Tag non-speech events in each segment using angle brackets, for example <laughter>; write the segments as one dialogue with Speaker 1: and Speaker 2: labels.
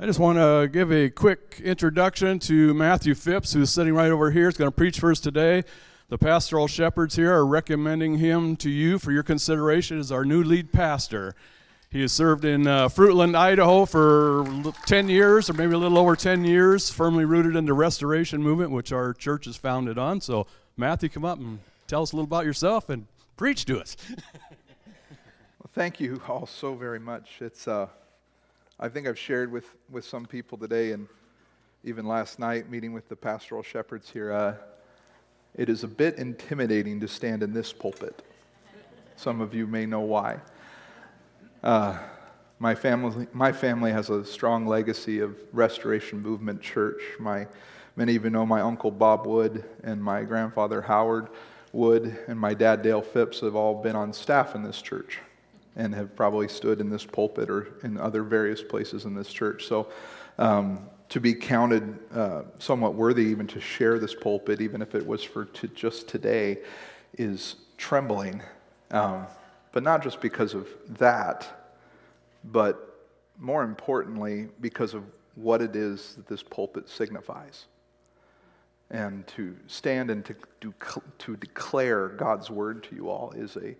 Speaker 1: I just want to give a quick introduction to Matthew Phipps, who's sitting right over here. He's going to preach for us today. The pastoral shepherds here are recommending him to you for your consideration as our new lead pastor. He has served in uh, Fruitland, Idaho for 10 years, or maybe a little over 10 years, firmly rooted in the restoration movement, which our church is founded on. So, Matthew, come up and tell us a little about yourself and preach to us. <laughs>
Speaker 2: well, thank you all so very much. It's uh, I think I've shared with, with some people today and even last night meeting with the pastoral shepherds here. Uh, it is a bit intimidating to stand in this pulpit. Some of you may know why. Uh, my, family, my family has a strong legacy of Restoration Movement Church. My, many of you know my uncle Bob Wood and my grandfather Howard Wood and my dad Dale Phipps have all been on staff in this church and have probably stood in this pulpit or in other various places in this church. So, um, to be counted uh, somewhat worthy even to share this pulpit, even if it was for to just today, is trembling. Um, but not just because of that, but more importantly, because of what it is that this pulpit signifies. And to stand and to, to, to declare God's word to you all is a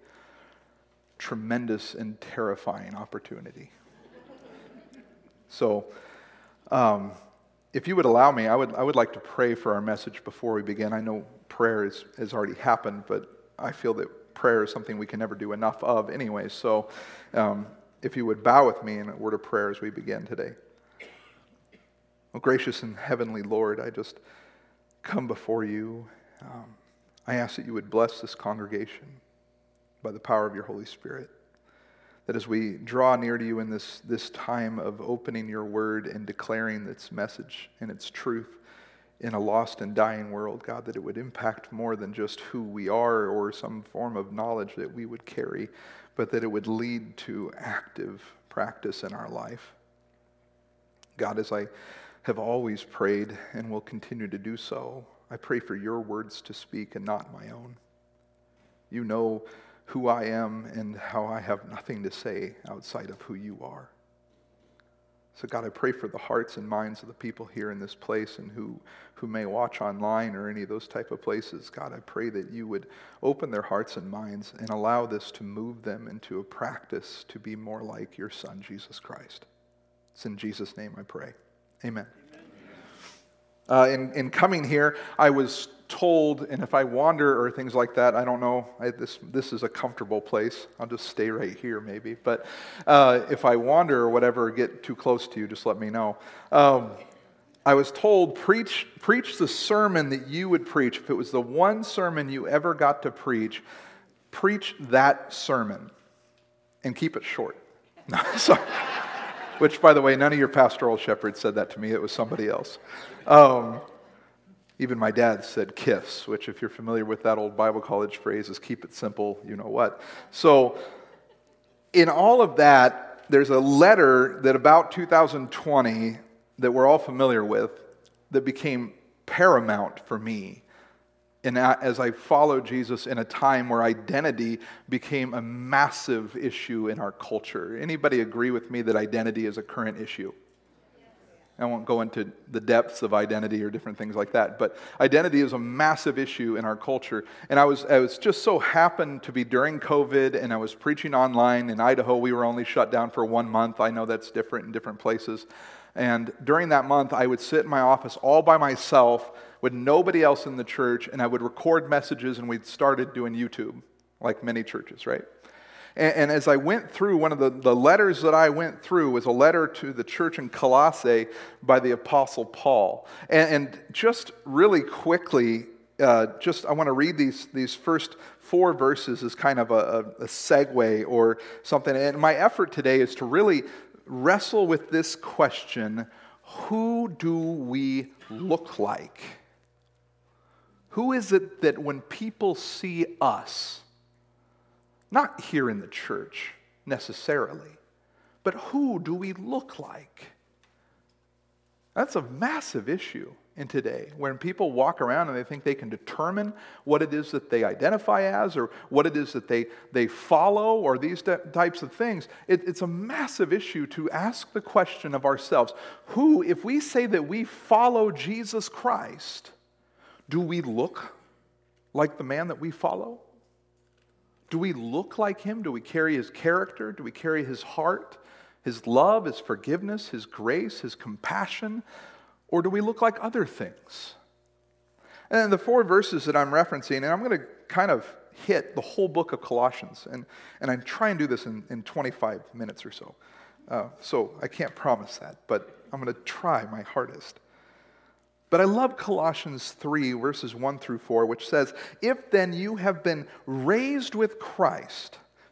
Speaker 2: tremendous and terrifying opportunity. So, um, if you would allow me, I would, I would like to pray for our message before we begin. I know prayer is, has already happened, but I feel that prayer is something we can never do enough of anyway. So, um, if you would bow with me in a word of prayer as we begin today. Oh, gracious and heavenly Lord, I just come before you. Um, I ask that you would bless this congregation by the power of your Holy Spirit. That as we draw near to you in this, this time of opening your word and declaring its message and its truth in a lost and dying world, God, that it would impact more than just who we are or some form of knowledge that we would carry, but that it would lead to active practice in our life. God, as I have always prayed and will continue to do so, I pray for your words to speak and not my own. You know who I am and how I have nothing to say outside of who you are. So, God, I pray for the hearts and minds of the people here in this place and who, who may watch online or any of those type of places. God, I pray that you would open their hearts and minds and allow this to move them into a practice to be more like your Son, Jesus Christ. It's in Jesus' name I pray. Amen. Uh, in, in coming here, I was told, and if I wander or things like that, I don't know. I, this, this is a comfortable place. I'll just stay right here, maybe. But uh, if I wander or whatever, get too close to you, just let me know. Um, I was told, preach, preach the sermon that you would preach. If it was the one sermon you ever got to preach, preach that sermon and keep it short. <laughs> No, sorry. Which, by the way, none of your pastoral shepherds said that to me. It was somebody else. Um, even my dad said kiss, which, if you're familiar with that old Bible college phrase, is keep it simple, you know what. So, in all of that, there's a letter that about 2020 that we're all familiar with that became paramount for me. And as I followed Jesus in a time where identity became a massive issue in our culture. Anybody agree with me that identity is a current issue? I won't go into the depths of identity or different things like that, but identity is a massive issue in our culture. And I was, I was just so happened to be during COVID, and I was preaching online. In Idaho, we were only shut down for one month. I know that's different in different places. And during that month, I would sit in my office all by myself with nobody else in the church, and I would record messages, and we'd started doing YouTube, like many churches, right? And, and, as I went through, one of the, the letters that I went through was a letter to the church in Colossae by the Apostle Paul. And, and just really quickly, uh, just I want to read these, these first four verses as kind of a, a segue or something. And my effort today is to really wrestle with this question who do we look like? Who is it that when people see us, not here in the church necessarily, but who do we look like? That's a massive issue in today, when people walk around and they think they can determine what it is that they identify as or what it is that they, they follow or these types of things, it, it's a massive issue to ask the question of ourselves who, if we say that we follow Jesus Christ, do we look like the man that we follow? Do we look like him? Do we carry his character? Do we carry his heart, his love, his forgiveness, his grace, his compassion? Or do we look like other things? And the four verses that I'm referencing, and I'm going to kind of hit the whole book of Colossians, and, and I try and do this in, in 25 minutes or so. Uh, so I can't promise that, but I'm going to try my hardest. But I love Colossians 3, verses 1 through 4, which says, If then you have been raised with Christ,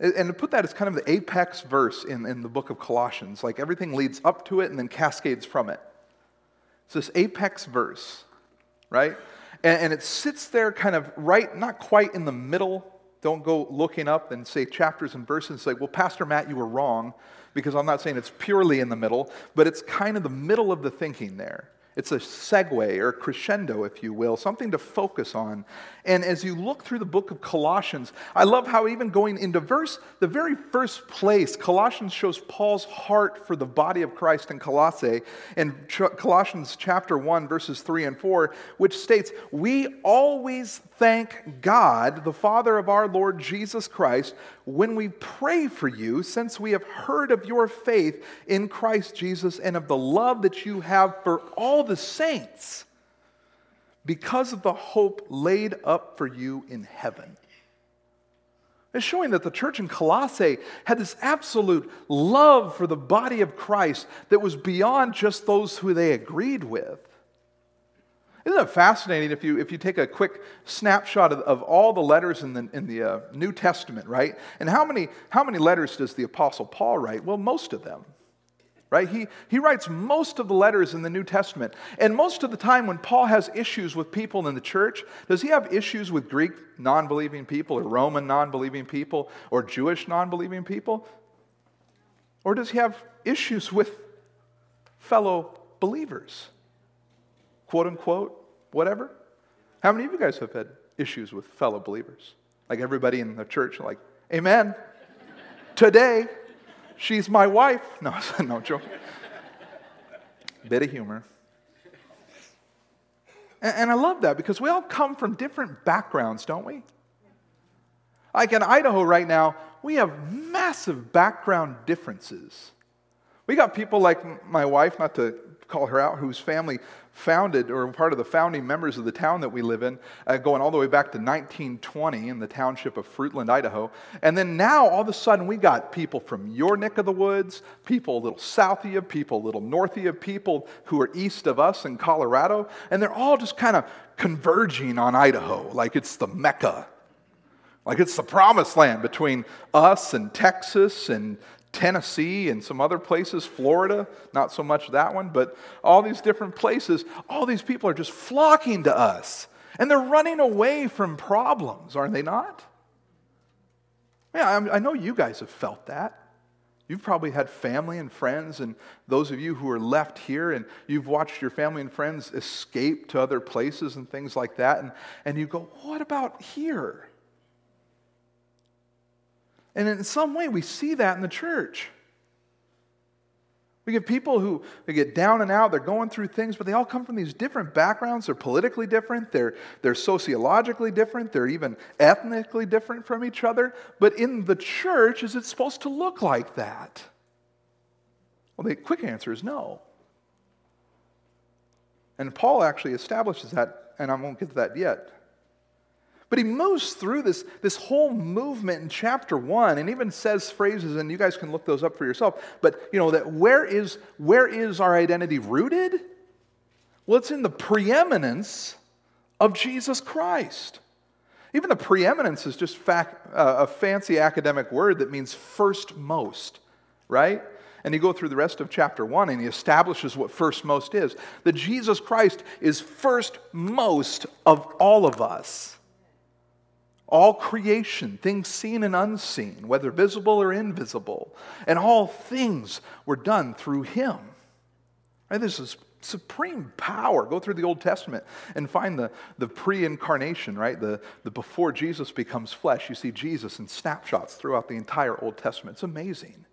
Speaker 2: And to put that as kind of the apex verse in, in the book of Colossians, like everything leads up to it and then cascades from it. It's this apex verse, right? And, and it sits there kind of right, not quite in the middle. Don't go looking up and say chapters and verses and say, well, Pastor Matt, you were wrong, because I'm not saying it's purely in the middle, but it's kind of the middle of the thinking there. It's a segue or a crescendo, if you will, something to focus on. And as you look through the book of Colossians, I love how even going into verse, the very first place, Colossians shows Paul's heart for the body of Christ in Colossae, in Colossians chapter 1, verses 3 and 4, which states, We always thank God, the Father of our Lord Jesus Christ, when we pray for you, since we have heard of your faith in Christ Jesus and of the love that you have for all the saints because of the hope laid up for you in heaven. It's showing that the church in Colossae had this absolute love for the body of Christ that was beyond just those who they agreed with. Isn't it fascinating if you, if you take a quick snapshot of, of all the letters in the, in the uh, New Testament, right? And how many, how many letters does the Apostle Paul write? Well, most of them right? He, he writes most of the letters in the New Testament. And most of the time, when Paul has issues with people in the church, does he have issues with Greek non believing people, or Roman non believing people, or Jewish non believing people? Or does he have issues with fellow believers? Quote unquote, whatever? How many of you guys have had issues with fellow believers? Like everybody in the church, like, Amen. Today, She's my wife. <laughs> No, <laughs> no joke. Bit of humor. And, and I love that because we all come from different backgrounds, don't we? Like in Idaho right now, we have massive background differences. We got people like my wife, not to call her out, whose family founded or part of the founding members of the town that we live in, uh, going all the way back to 1920 in the township of Fruitland, Idaho. And then now, all of a sudden, we got people from your neck of the woods, people a little south of you, people a little north of you, people who are east of us in Colorado, and they're all just kind of converging on Idaho like it's the Mecca. Like it's the promised land between us and Texas and Tennessee and some other places, Florida, not so much that one, but all these different places, all these people are just flocking to us. And they're running away from problems, aren't they not? Yeah, I know you guys have felt that. You've probably had family and friends, and those of you who are left here, and you've watched your family and friends escape to other places and things like that, and, and you go, What about here? And in some way, we see that in the church. We get people who they get down and out, they're going through things, but they all come from these different backgrounds. They're politically different, they're, they're sociologically different, they're even ethnically different from each other. But in the church, is it supposed to look like that? Well, the quick answer is no. And Paul actually establishes that, and I won't get to that yet. But he moves through this, this whole movement in chapter one and even says phrases, and you guys can look those up for yourself. But you know that where is where is our identity rooted? Well, it's in the preeminence of Jesus Christ. Even the preeminence is just uh, a fancy academic word that means first most, right? And you go through the rest of chapter one and he establishes what first most is that Jesus Christ is first most of all of us. All creation, things seen and unseen, whether visible or invisible, and all things were done through him. Right? This is supreme power. Go through the Old Testament and find the, the pre incarnation, right? The, the before Jesus becomes flesh. You see Jesus in snapshots throughout the entire Old Testament. It's amazing.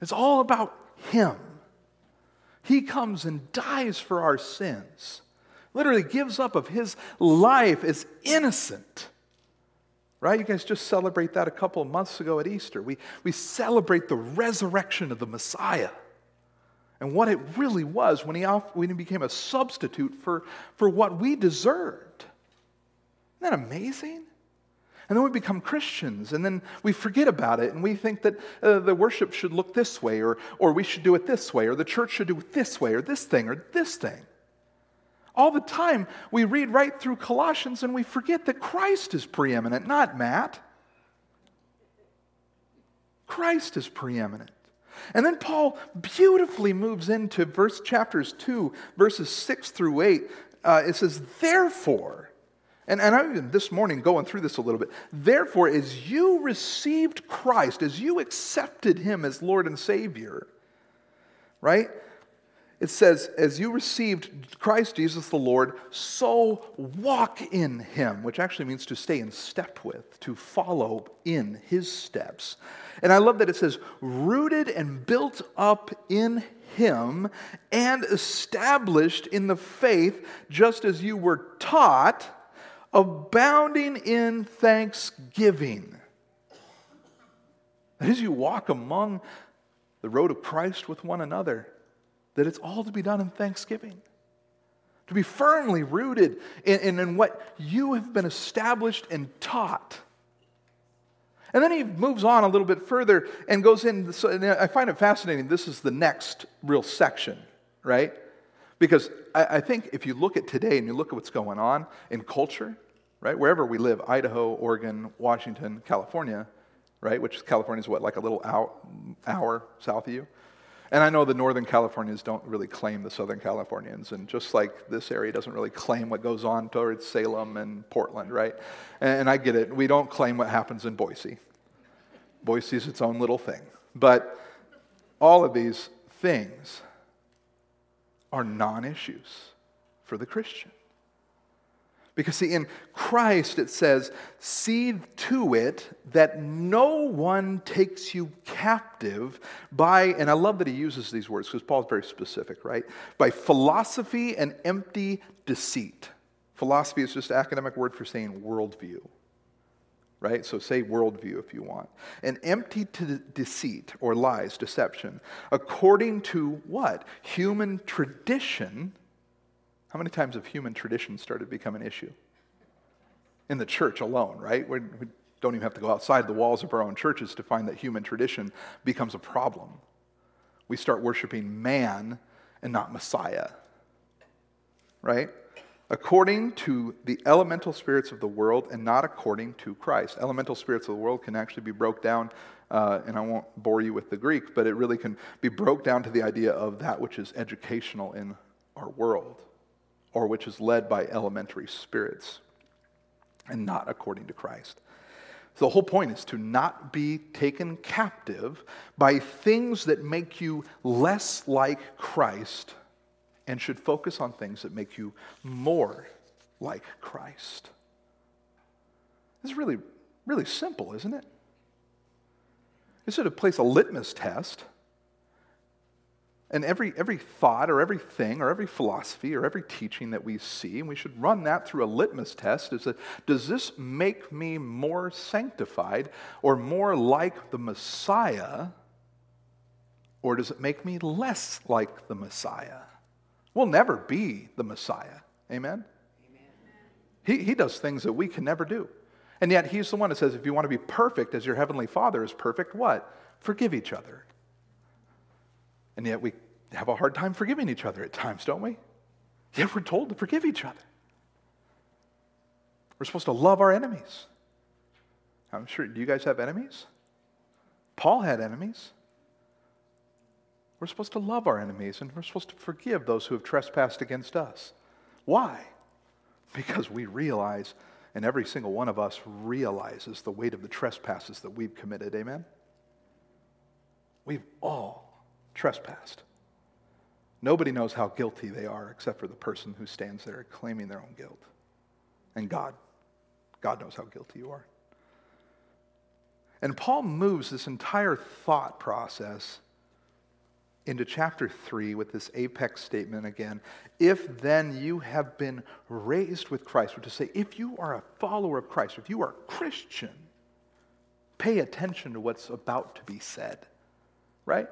Speaker 2: It's all about Him. He comes and dies for our sins, literally gives up of His life as innocent. Right? You guys just celebrate that a couple of months ago at Easter. We, we celebrate the resurrection of the Messiah and what it really was when he, when he became a substitute for, for what we deserved. Isn't that amazing? And then we become Christians, and then we forget about it, and we think that uh, the worship should look this way, or, or we should do it this way, or the church should do it this way, or this thing, or this thing. All the time, we read right through Colossians and we forget that Christ is preeminent, not Matt. Christ is preeminent. And then Paul beautifully moves into verse chapters 2, verses 6 through 8. Uh, it says, Therefore, and, and I've this morning going through this a little bit. Therefore, as you received Christ, as you accepted him as Lord and Savior, right? It says, as you received Christ Jesus the Lord, so walk in him, which actually means to stay in step with, to follow in his steps. And I love that it says, rooted and built up in him and established in the faith, just as you were taught, abounding in thanksgiving. As you walk among the road of Christ with one another, that it's all to be done in thanksgiving. To be firmly rooted in, in, in what you have been established and taught. And then he moves on a little bit further and goes in. So, and I find it fascinating. This is the next real section, right? Because I, I think if you look at today and you look at what's going on in culture, right, wherever we live Idaho, Oregon, Washington, California, right, which California is what, like a little hour, hour south of you? And I know the Northern Californians don't really claim the Southern Californians, and just like this area doesn't really claim what goes on towards Salem and Portland, right? And I get it. We don't claim what happens in Boise. Boise is its own little thing. But all of these things are non issues for the Christian. Because, see, in Christ it says, See to it that no one takes you captive by, and I love that he uses these words because Paul's very specific, right? By philosophy and empty deceit. Philosophy is just an academic word for saying worldview, right? So say worldview if you want. An empty deceit or lies, deception, according to what? Human tradition how many times have human tradition started to become an issue? In the church alone, right? we we don't even have to go outside the walls of our own churches to find that human tradition becomes a problem. We start worshiping man and not Messiah, right? According to the elemental spirits of the world and not according to Christ. Elemental spirits of the world can actually be broke down, uh, and I won't bore you with the Greek, but it really can be broke down to the idea of that which is educational in our world or which is led by elementary spirits and not according to Christ. So the whole point is to not be taken captive by things that make you less like Christ and should focus on things that make you more like Christ. It's really, really simple, isn't it? Sort of place a litmus test and every, every thought or everything or every philosophy or every teaching that we see, and we should run that through a litmus test, is that does this make me more sanctified or more like the Messiah, or does it make me less like the Messiah? We'll never be the Messiah. Amen? Amen. He, he does things that we can never do. And yet, he's the one that says, if you want to be perfect as your heavenly Father is perfect, what? Forgive each other. And yet we have a hard time forgiving each other at times, don't we? Yet we're told to forgive each other. We're supposed to love our enemies. I'm sure, do you guys have enemies? Paul had enemies. We're supposed to love our enemies and we're supposed to forgive those who have trespassed against us. Why? Because we realize, and every single one of us realizes the weight of the trespasses that we've committed. Amen? We've all trespassed. Nobody knows how guilty they are except for the person who stands there claiming their own guilt. And God. God knows how guilty you are. And Paul moves this entire thought process into chapter 3 with this apex statement again. If then you have been raised with Christ, which is to say, if you are a follower of Christ, if you are a Christian, pay attention to what's about to be said, right?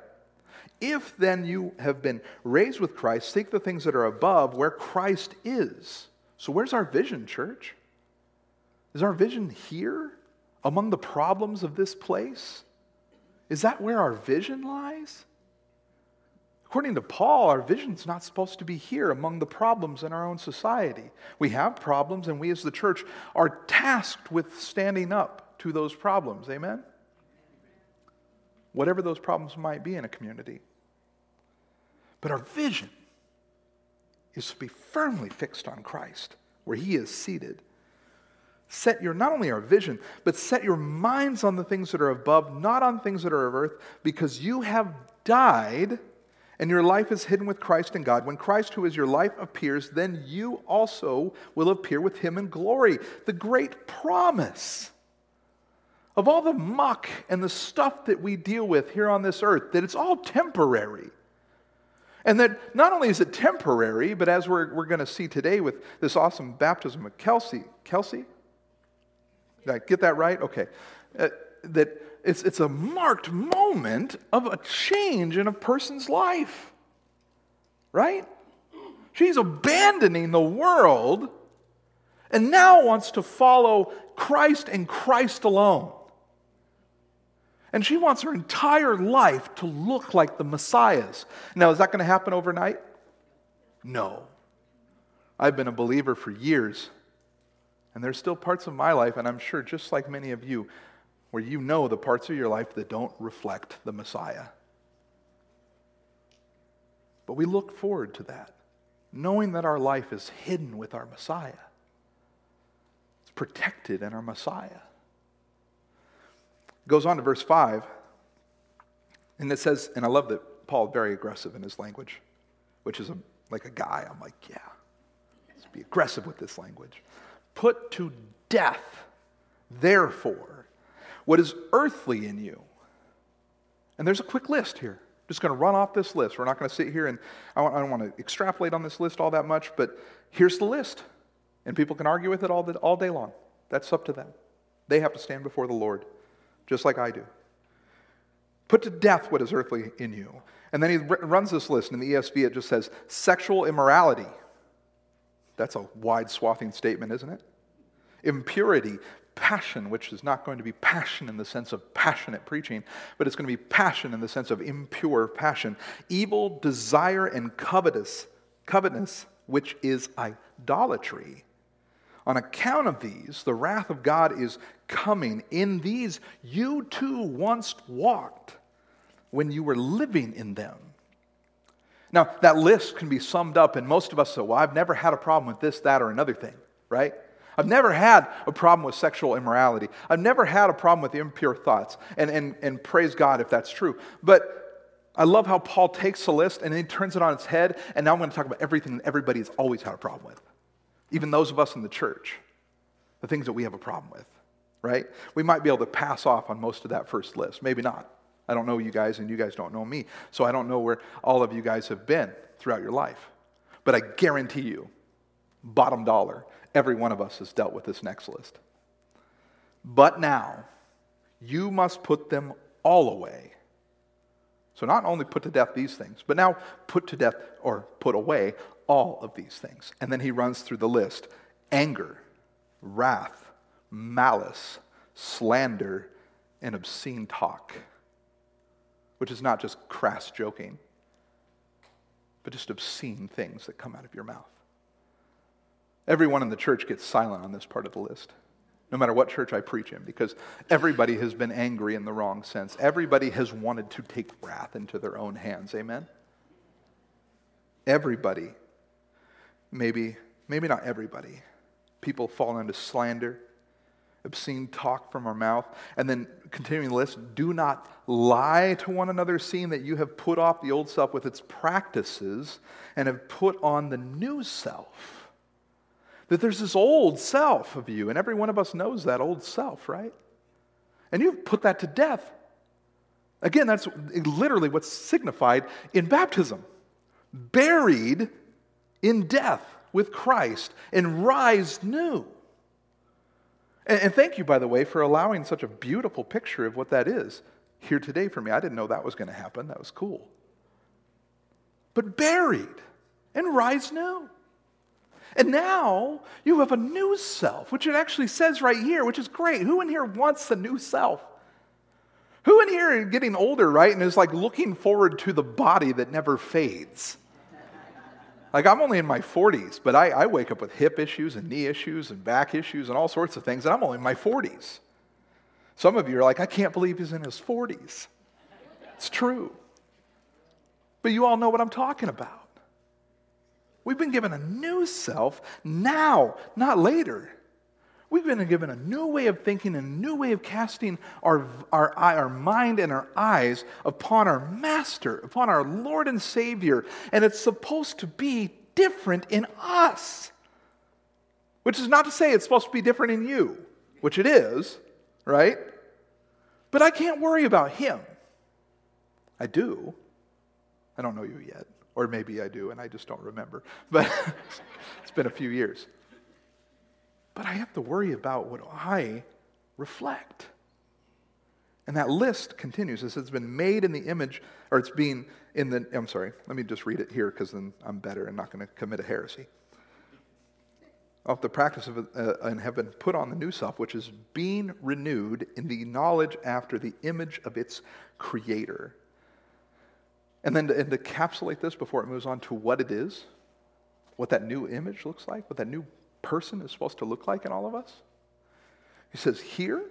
Speaker 2: If then you have been raised with Christ, seek the things that are above where Christ is. So, where's our vision, church? Is our vision here among the problems of this place? Is that where our vision lies? According to Paul, our vision's not supposed to be here among the problems in our own society. We have problems, and we as the church are tasked with standing up to those problems. Amen? Whatever those problems might be in a community. But our vision is to be firmly fixed on Christ, where He is seated. Set your, not only our vision, but set your minds on the things that are above, not on things that are of earth, because you have died and your life is hidden with Christ in God. When Christ, who is your life, appears, then you also will appear with him in glory. The great promise of all the muck and the stuff that we deal with here on this earth, that it's all temporary. And that not only is it temporary, but as we're, we're going to see today with this awesome baptism of Kelsey, Kelsey? Did I get that right? Okay. Uh, that it's, it's a marked moment of a change in a person's life, right? She's abandoning the world and now wants to follow Christ and Christ alone. And she wants her entire life to look like the Messiah's. Now, is that going to happen overnight? No. I've been a believer for years, and there's still parts of my life, and I'm sure just like many of you, where you know the parts of your life that don't reflect the Messiah. But we look forward to that, knowing that our life is hidden with our Messiah. It's protected in our Messiah. Goes on to verse 5, and it says, and I love that Paul very aggressive in his language, which is a, like a guy. I'm like, yeah, let's be aggressive with this language. Put to death, therefore, what is earthly in you. And there's a quick list here. Just going to run off this list. We're not going to sit here and I don't want to extrapolate on this list all that much, but here's the list. And people can argue with it all, all day long. That's up to them. They have to stand before the Lord, just like I do. Put to death what is earthly in you. And then he runs this list. In the ESV, it just says sexual immorality. That's a wide swathing statement, isn't it? Impurity, passion, which is not going to be passion in the sense of passionate preaching, but it's going to be passion in the sense of impure passion. Evil desire and covetous, covetousness, which is idolatry. On account of these, the wrath of God is coming. In these, you too once walked when you were living in them. Now, that list can be summed up, and most of us say, well, I've never had a problem with this, that, or another thing, right? I've never had a problem with sexual immorality. I've never had a problem with impure thoughts. And, and, and praise God if that's true. But I love how Paul takes the list and then he turns it on its head. And now I'm going to talk about everything that everybody has always had a problem with, even those of us in the church, the things that we have a problem with, right? We might be able to pass off on most of that first list. Maybe not. I don't know you guys, and you guys don't know me. So I don't know where all of you guys have been throughout your life. But I guarantee you, bottom dollar, Every one of us has dealt with this next list. But now, you must put them all away. So, not only put to death these things, but now put to death or put away all of these things. And then he runs through the list anger, wrath, malice, slander, and obscene talk, which is not just crass joking, but just obscene things that come out of your mouth. Everyone in the church gets silent on this part of the list, no matter what church I preach in, because everybody has been angry in the wrong sense. Everybody has wanted to take wrath into their own hands. Amen? Everybody. Maybe, maybe not everybody. People fall into slander, obscene talk from our mouth. And then continuing the list, do not lie to one another, seeing that you have put off the old self with its practices and have put on the new self. That there's this old self of you, and every one of us knows that old self, right? And you've put that to death. Again, that's literally what's signified in baptism buried in death with Christ and rise new. And, and, thank you, by the way, for allowing such a beautiful picture of what that is here today for me. I didn't know that was going to happen. That was cool. But buried and rise new. And now you have a new self, which it actually says right here, which is great. Who in here wants a new self? Who in here is getting older, right, and is like looking forward to the body that never fades? Like, I'm only in my 40s, but I, I, wake up with hip issues and knee issues and back issues and all sorts of things, and I'm only in my 40s. Some of you are like, I can't believe he's in his 40s. It's true. But you all know what I'm talking about. We've been given a new self now, not later. We've been given a new way of thinking, a new way of casting our, our, our mind and our eyes upon our Master, upon our Lord and Savior. And it's supposed to be different in us. Which is not to say it's supposed to be different in you, which it is, right? But I can't worry about Him. I do. I don't know you yet. Or maybe I do, and I just don't remember. But <laughs> it's been a few years. But I have to worry about what I reflect. And that list continues. It says it's been made in the image, or it's being in the, I'm sorry, let me just read it here because then I'm better and not going to commit a heresy. Of the practice of uh, and have been put on the new self, which is being renewed in the knowledge after the image of its creator. And then to, encapsulate this before it moves on to what it is, what that new image looks like, what that new person is supposed to look like in all of us? He says, here,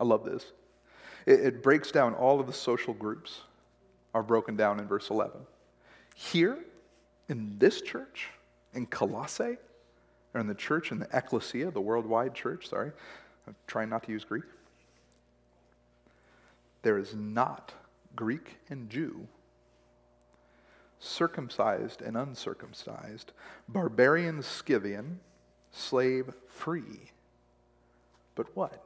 Speaker 2: I love this. It, it breaks down all of the social groups are broken down in verse 11. Here, in this church, in Colossae, or in the church in the ecclesia, the worldwide church, sorry, I'm trying not to use Greek. There is not Greek and Jew, circumcised and uncircumcised, barbarian, Scythian, slave free. But what?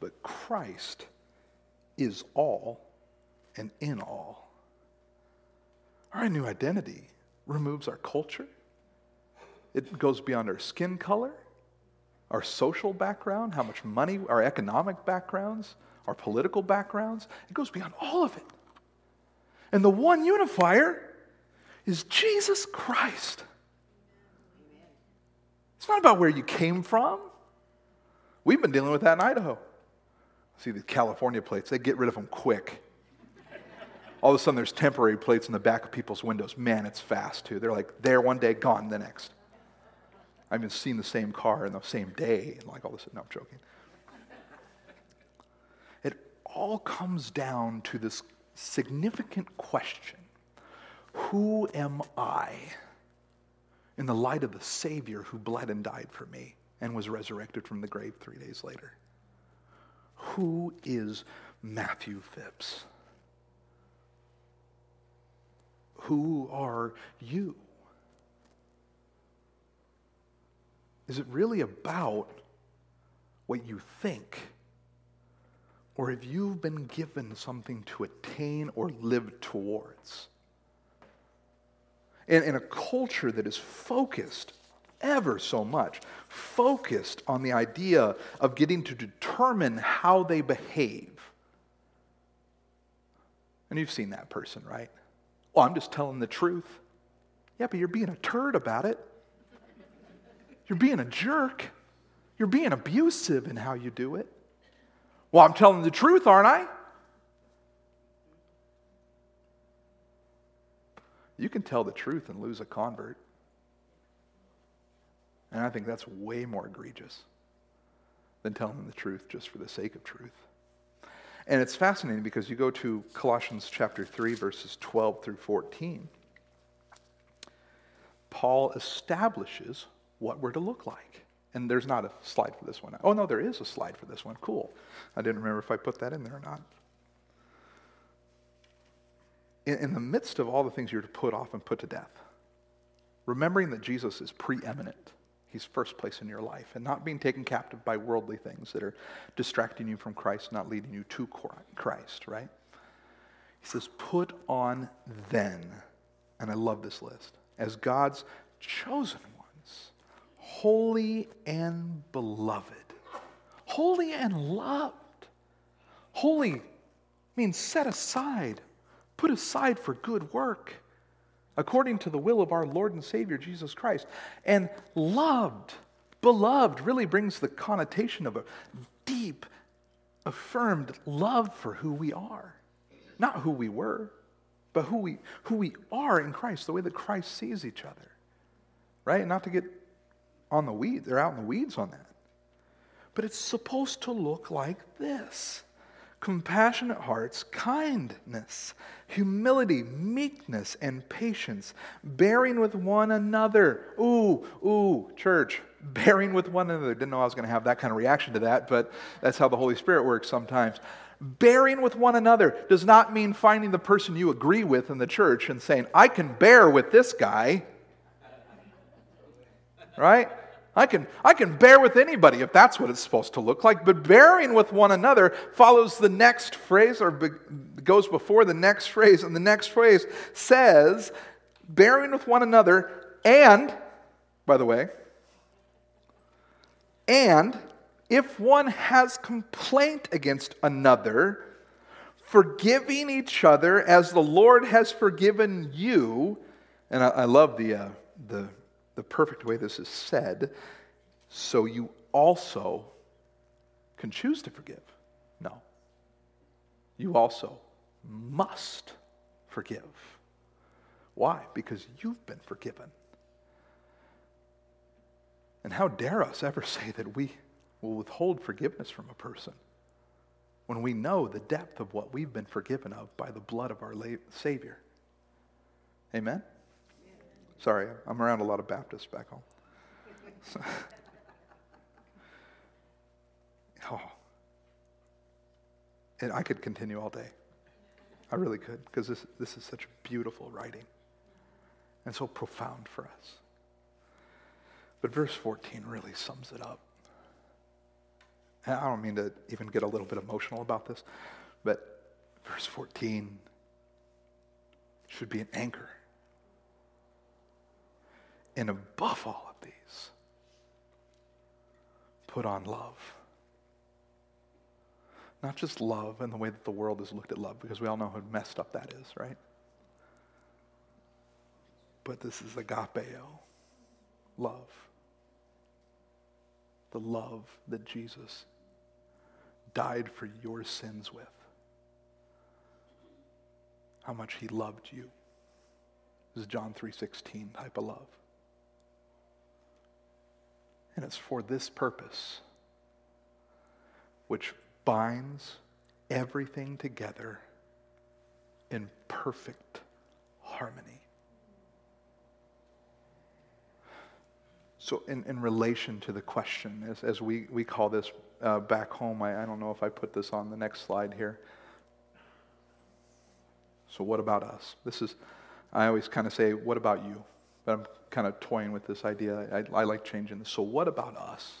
Speaker 2: But Christ is all and in all. Our new identity removes our culture. It goes beyond our skin color, our social background, how much money, our economic backgrounds, our political backgrounds. It goes beyond all of it. And the one unifier is Jesus Christ. It's not about where you came from. We've been dealing with that in Idaho. See, the California plates, they get rid of them quick. All of a sudden, there's temporary plates in the back of people's windows. Man, it's fast, too. They're like there one day, gone the next. I've even seen the same car in the same day, and like all this. No, I'm joking. It all comes down to this significant question Who am I? in the light of the Savior who bled and died for me and was resurrected from the grave three days later. Who is Matthew Phipps? Who are you? Is it really about what you think? Or have you been given something to attain or live towards? In, in a culture that is focused ever so much, focused on the idea of getting to determine how they behave. And you've seen that person, right? Well, I'm just telling the truth. Yeah, but you're being a turd about it. You're being a jerk. You're being abusive in how you do it. Well, I'm telling the truth, aren't I? You can tell the truth and lose a convert. And I think that's way more egregious than telling them the truth just for the sake of truth. And it's fascinating because you go to Colossians chapter 3, verses 12 through 14. Paul establishes what we're to look like. And there's not a slide for this one. Oh, no, there is a slide for this one. Cool. I didn't remember if I put that in there or not. In, in the midst of all the things you're to put off and put to death, remembering that Jesus is preeminent, he's first place in your life, and not being taken captive by worldly things that are distracting you from Christ, not leading you to Christ, right? He says, Put on then, and I love this list, as God's chosen ones, holy and beloved. Holy and loved. Holy means set aside, put aside for good work according to the will of our Lord and Savior Jesus Christ. And loved, beloved, really brings the connotation of a deep, affirmed love for who we are. Not who we were, but who we, who we are in Christ, the way that Christ sees each other. Right? Not to get on the weeds, they're out in the weeds on that. But it's supposed to look like this compassionate hearts, kindness, humility, meekness, and patience, bearing with one another. Ooh, ooh, church, <laughs> bearing with one another. Didn't know I was going to have that kind of reaction to that, but that's how the Holy Spirit works sometimes. Bearing with one another does not mean finding the person you agree with in the church and saying, I can bear with this guy. <laughs> Right? I can, I can bear with anybody if that's what it's supposed to look like, but bearing with one another follows the next phrase or be, goes before the next phrase, and the next phrase says, bearing with one another, and, by the way, and if one has complaint against another, forgiving each other as the Lord has forgiven you, and I, I love the, uh, the the perfect way this is said, so you also can choose to forgive. No. You also must forgive. Why? Because you've been forgiven. And how dare us ever <laughs> say that we will withhold forgiveness from a person when we know the depth of what we've been forgiven of by the blood of our Savior? Amen? Sorry, I'm around a lot of Baptists back home. So, <laughs> oh. And I could continue all day. I really could, because this, this is such beautiful writing and so profound for us. But verse 14 really sums it up. And I don't mean to even get a little bit emotional about this, but verse 14 should be an anchor and above all of these, put on love. Not just love in the way that the world has looked at love, because we all know how messed up that is, right? But this is agapeo, love. The love that Jesus died for your sins with. How much he loved you. This is John 3.16 type of love. And it's for this purpose, which binds everything together in perfect harmony. So, in, in relation to the question, as, as we, we call this uh, back home, I, I don't know if I put this on the next slide here. So, what about us? This is, I always kind of say, what about you? But I'm kind of toying with this idea. I, I like changing this. So, what about us?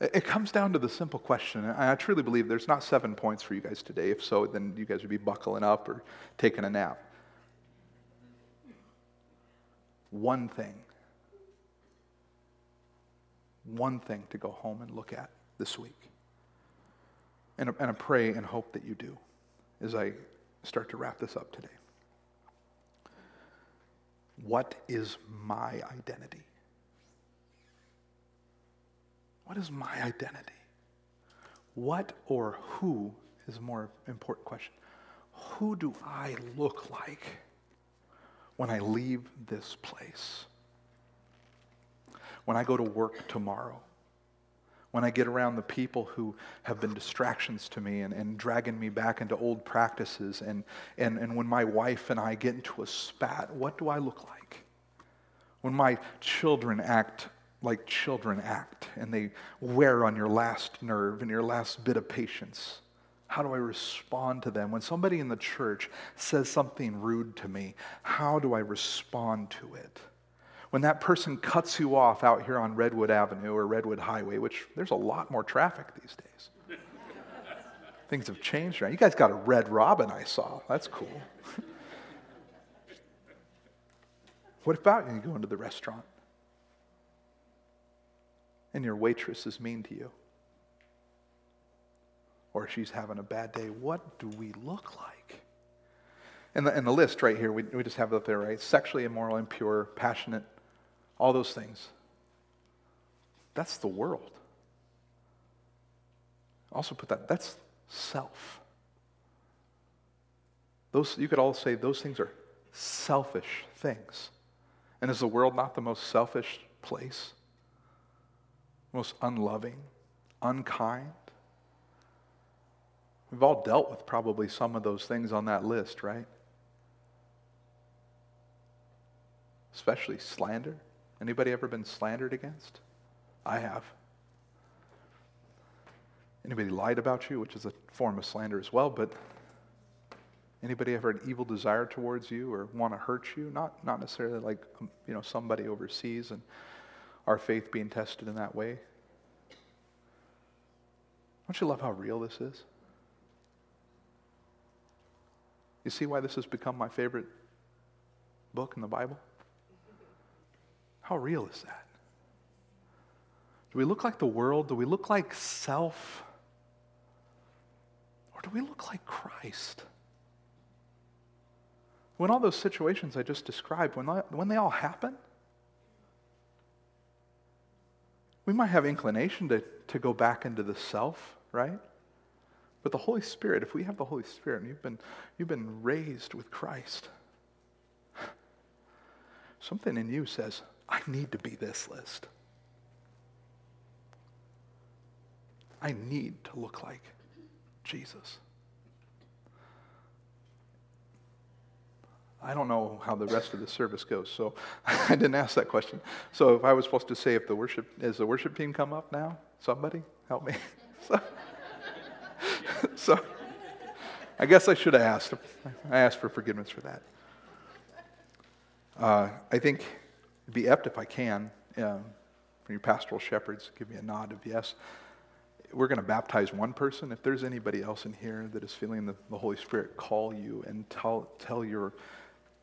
Speaker 2: It, comes down to the simple question. And I truly believe there's not seven points for you guys today. If so, then you guys would be buckling up or taking a nap. One thing. One thing to go home and look at this week. And, and I pray and hope that you do as I start to wrap this up today. What is my identity? What is my identity? What or who is a more important question. Who do I look like when I leave this place? when I go to work tomorrow, when I get around the people who have been distractions to me and, and dragging me back into old practices, and, and, and when my wife and I get into a spat, what do I look like? When my children act like children act and they wear on your last nerve and your last bit of patience, how do I respond to them? When somebody in the church says something rude to me, how do I respond to it? When that person cuts you off out here on Redwood Avenue or Redwood Highway, which there's a lot more traffic these days. <laughs> Things have changed, right? You guys got a red robin, I saw. That's cool. <laughs> what about you go into the restaurant and your waitress is mean to you? Or she's having a bad day? What do we look like? And the, and the list right here, we, we just have it up there, right? Sexually immoral, impure, passionate, all those things. That's the world. Also put that, that's self. Those, you could all say those things are selfish things. And is the world not the most selfish place? Most unloving, unkind? We've all dealt with probably some of those things on that list, right? Especially slander. Anybody ever been slandered against? I have. Anybody lied about you, which is a form of slander as well, but anybody ever an evil desire towards you or want to hurt you? Not, not necessarily like, um, you know, somebody overseas and our faith being tested in that way. Don't you love how real this is? You see why this has become my favorite book in the Bible? How real is that? Do we look like the world? Do we look like self? Or do we look like Christ? When all those situations I just described, when, when they all happen, we might have inclination to, to go back into the self, right? But the Holy Spirit, if we have the Holy Spirit and you've been, you've been raised with Christ, something in you says, I need to be this list. I need to look like Jesus. I don't know how the rest of the service goes, so <laughs> I didn't ask that question. So if I was supposed to say if the worship is the worship team come up now, somebody help me. <laughs> so, <laughs> so I guess I should have asked. I asked for forgiveness for that. Uh, I think be apt if I can, um, from your pastoral shepherds, give me a nod of yes. We're going to baptize one person. If there's anybody else in here that is feeling the, the Holy Spirit call you and tell, tell your,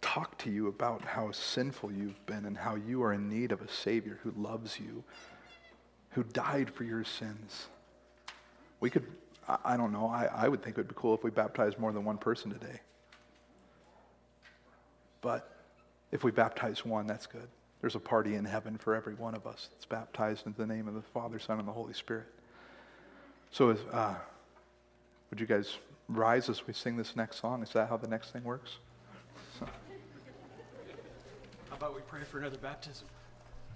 Speaker 2: talk to you about how sinful you've been and how you are in need of a Savior who loves you, who died for your sins. We could, I, I don't know, I, I would think it would be cool if we baptized more than one person today. But if we baptize one, that's good. There's a party in heaven for every one of us that's baptized into the name of the Father, Son, and the Holy Spirit. So, uh, would you guys rise as we sing this next song? Is that how the next thing works? So.
Speaker 1: How about we pray for another baptism?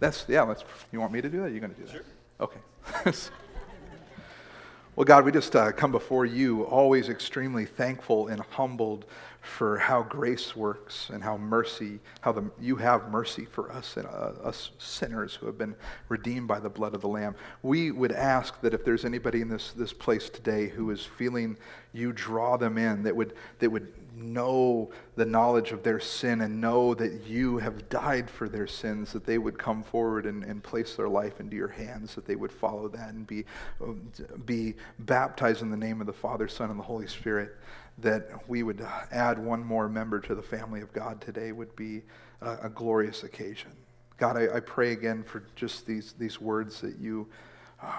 Speaker 2: That's yeah. Let's. You want me to do that? You're going to do that?
Speaker 1: Sure.
Speaker 2: Okay. <laughs> well, God, we just uh, come before you, always extremely thankful and humbled for how grace works and how mercy, how the, you have mercy for us and uh, us sinners who have been redeemed by the blood of the Lamb. We would ask that if there's anybody in this, this place today who is feeling you draw them in, that would, that would know the knowledge of their sin and know that you have died for their sins, that they would come forward and, and place their life into your hands, that they would follow that and be, be baptized in the name of the Father, Son, and the Holy Spirit that we would add one more member to the family of God today would be a, a glorious occasion. God, I, I, pray again for just these, these words that you, uh,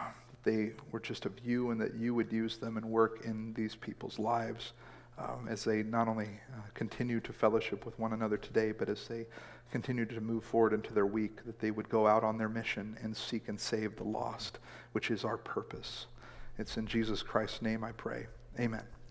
Speaker 2: they were just of you and that you would use them and work in these people's lives um, as they not only uh, continue to fellowship with one another today, but as they continue to move forward into their week, that they would go out on their mission and seek and save the lost, which is our purpose. It's in Jesus Christ's name I pray. Amen.